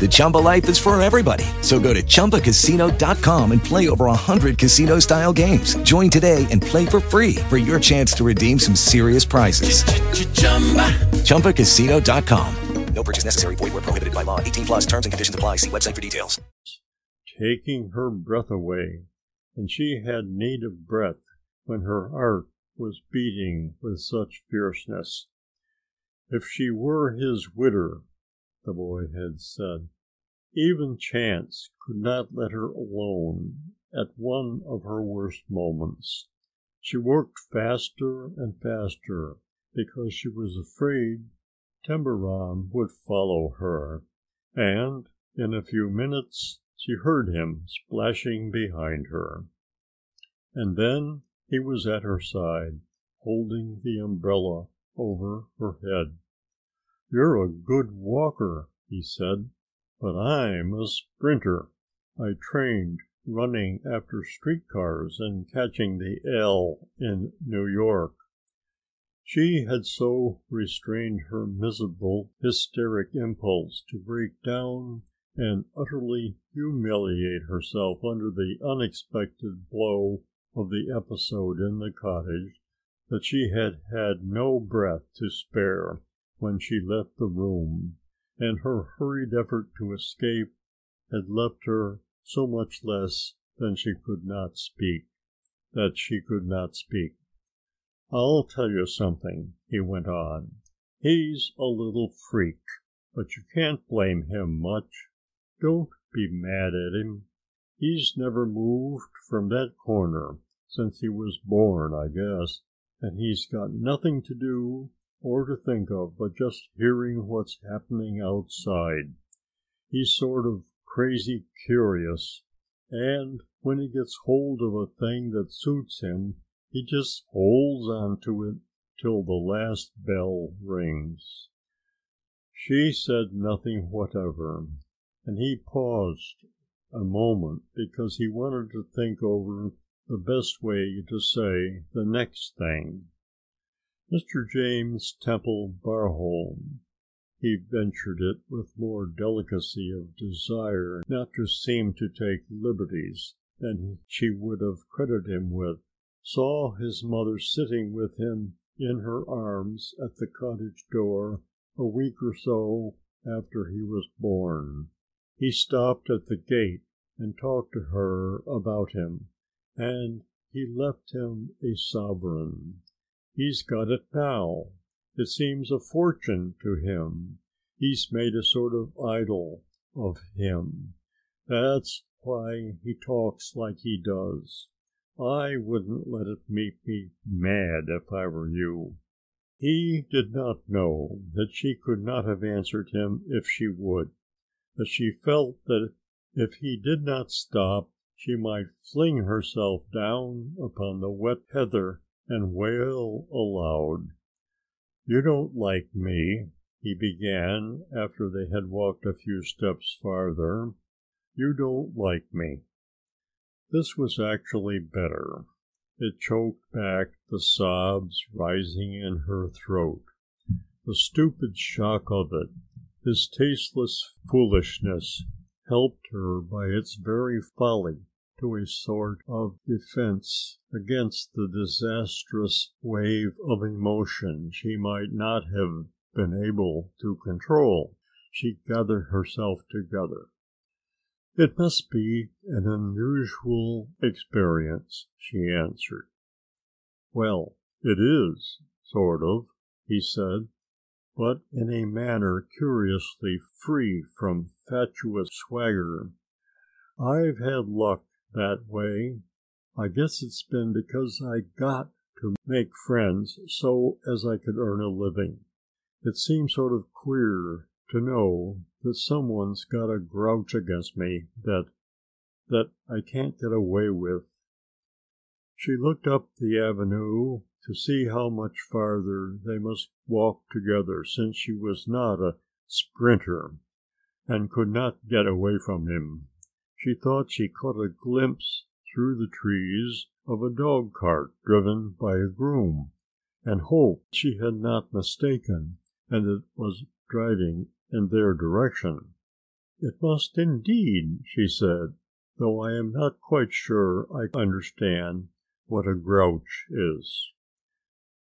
The Chumba life is for everybody. So go to ChumbaCasino.com and play over 100 casino-style games. Join today and play for free for your chance to redeem some serious prizes. Chumba. ChumbaCasino.com. No purchase necessary. Void were prohibited by law. 18 plus terms and conditions apply. See website for details. taking her breath away, and she had need of breath when her heart was beating with such fierceness. If she were his widder, the boy had said, even chance could not let her alone at one of her worst moments. She worked faster and faster because she was afraid Tembarom would follow her, and in a few minutes she heard him splashing behind her. And then he was at her side, holding the umbrella over her head. "You're a good walker," he said, "but I'm a sprinter. I trained running after street cars and catching the L in New York." She had so restrained her miserable, hysteric impulse to break down and utterly humiliate herself under the unexpected blow of the episode in the cottage that she had had no breath to spare when she left the room, and her hurried effort to escape had left her so much less than she could not speak that she could not speak. "I'll tell you something," he went on. "He's a little freak, but you can't blame him much. Don't be mad at him. He's never moved from that corner since he was born, I guess, and he's got nothing to do or to think of but just hearing what's happening outside. He's sort of crazy curious, and when he gets hold of a thing that suits him he just holds on to it till the last bell rings." She said nothing whatever, and he paused a moment because he wanted to think over the best way to say the next thing. "Mr. James Temple Barholm he ventured it with more delicacy of desire not to seem to take liberties than she would have credited him with, "saw his mother sitting with him in her arms at the cottage door a week or so after he was born. He stopped at the gate and talked to her about him, and he left him a sovereign. He's got it now. It seems a fortune to him. He's made a sort of idol of him. That's why he talks like he does. I wouldn't let it make me mad if I were you." He did not know that she could not have answered him if she would, but she felt that if he did not stop she might fling herself down upon the wet heather and wail aloud. "You don't like me," he began after they had walked a few steps farther. "You don't like me." This was actually better. It choked back the sobs rising in her throat. The stupid shock of it, his tasteless foolishness, helped her by its very folly to a sort of defense against the disastrous wave of emotion she might not have been able to control. She gathered herself together. "It must be an unusual experience," she answered. "Well, it is, sort of," he said, but in a manner curiously free from fatuous swagger. "I've had luck that way. I guess it's been because I got to make friends so as I could earn a living. It seems sort of queer to know that some one's got a grouch against me that that I can't get away with." She looked up the avenue to see how much farther they must walk together since she was not a sprinter and could not get away from him. She thought she caught a glimpse through the trees of a dog cart driven by a groom, and hoped she had not mistaken and it was driving in their direction. "It must indeed," she said, "though I am not quite sure I understand what a grouch is."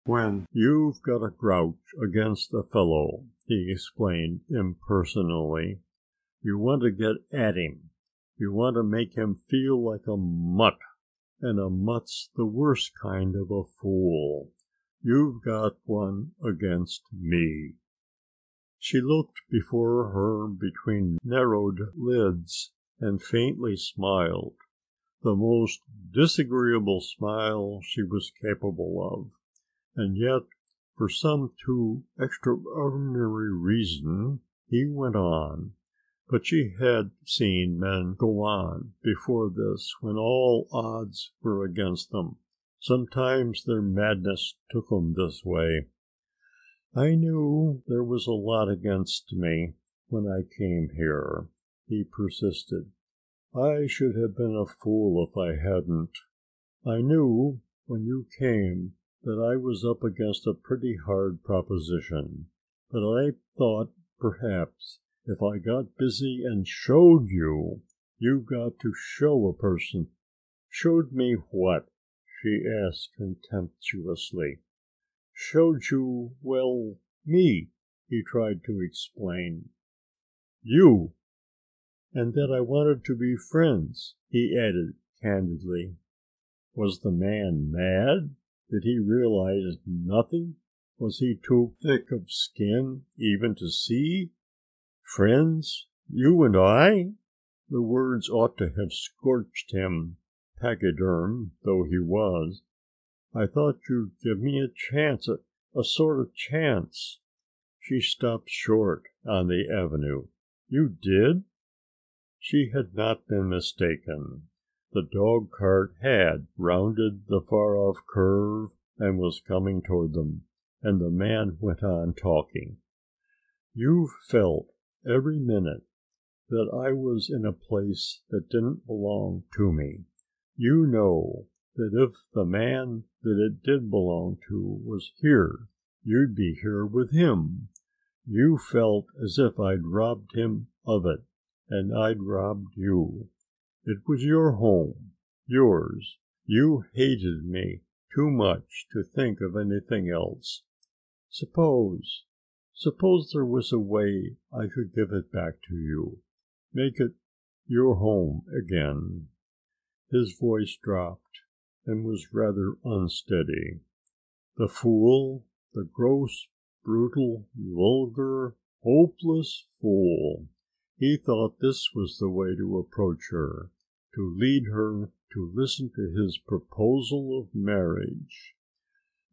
"When you've got a grouch against a fellow," he explained impersonally, "you want to get at him. You want to make him feel like a mutt, and a mutt's the worst kind of a fool. You've got one against me." She looked before her between narrowed lids and faintly smiled the most disagreeable smile she was capable of. And yet for some too extraordinary reason he went on. But she had seen men go on before this when all odds were against them. Sometimes their madness took them this way. "I knew there was a lot against me when I came here," he persisted. "I should have been a fool if I hadn't. I knew when you came that I was up against a pretty hard proposition, but I thought perhaps if I got busy and showed you You've got to show a person "Showed me what?" she asked contemptuously. "Showed you well me," he tried to explain. "You!" "And that I wanted to be friends," he added candidly. Was the man mad? Did he realize nothing? Was he too thick of skin even to see? "Friends you and I?" The words ought to have scorched him, pachyderm though he was. "I thought you'd give me a chance a sort of chance." She stopped short on the avenue. "You did?" She had not been mistaken. The dog cart had rounded the far off curve and was coming toward them, and the man went on talking. "You've felt every minute that I was in a place that didn't belong to me. You know that if the man that it did belong to was here you'd be here with him. You felt as if I'd robbed him of it and I'd robbed you. It was your home, yours. You hated me too much to think of anything else. Suppose Suppose there was a way I could give it back to you, make it your home again." His voice dropped and was rather unsteady. The fool, the gross, brutal, vulgar, hopeless fool! He thought this was the way to approach her, to lead her to listen to his proposal of marriage.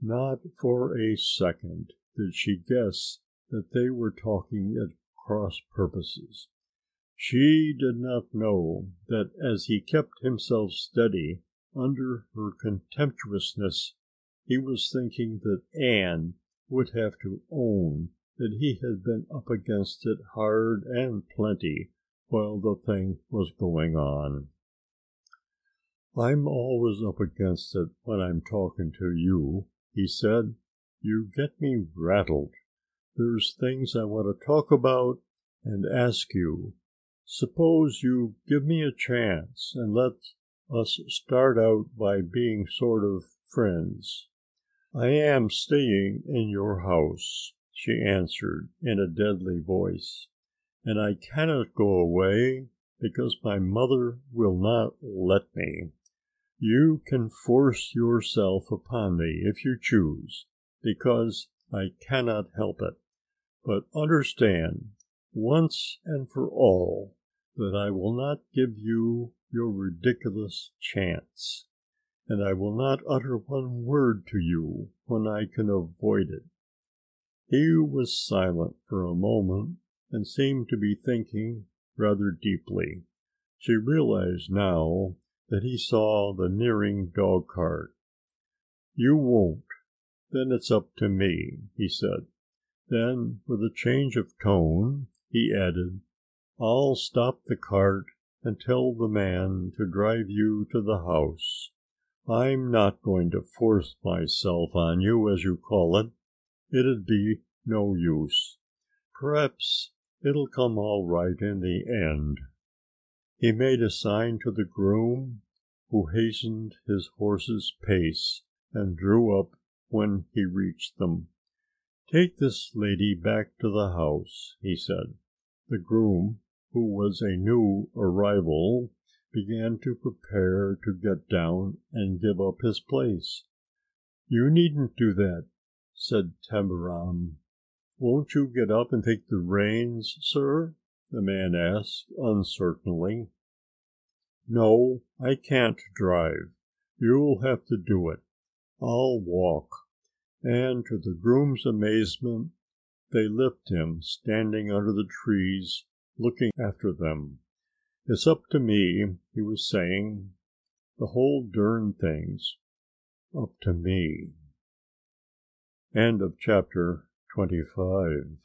Not for a second did she guess that they were talking at cross purposes. She did not know that as he kept himself steady under her contemptuousness he was thinking that Ann would have to own that he had been up against it hard and plenty while the thing was going on. "I'm always up against it when I'm talking to you," he said. "You get me rattled. There's things I want to talk about and ask you. Suppose you give me a chance and let us start out by being sort of friends." "I am staying in your house," she answered in a deadly voice, "and I cannot go away because my mother will not let me. You can force yourself upon me if you choose, because I cannot help it. But understand once and for all that I will not give you your ridiculous chance, and I will not utter one word to you when I can avoid it." He was silent for a moment and seemed to be thinking rather deeply. She realized now that he saw the nearing dog cart. "You won't. Then it's up to me," he said. Then with a change of tone he added, "I'll stop the cart and tell the man to drive you to the house. I'm not going to force myself on you, as you call it. It'd be no use. Perhaps it'll come all right in the end." He made a sign to the groom, who hastened his horse's pace and drew up when he reached them. "Take this lady back to the house," he said. The groom, who was a new arrival, began to prepare to get down and give up his place. "You needn't do that," said Tembarom. "Won't you get up and take the reins, sir?" the man asked uncertainly. "No, I can't drive. You'll have to do it. I'll walk." And to the groom's amazement they left him standing under the trees looking after them. "It's up to me," he was saying. "The whole darn thing's up to me." CHAPTER XXVI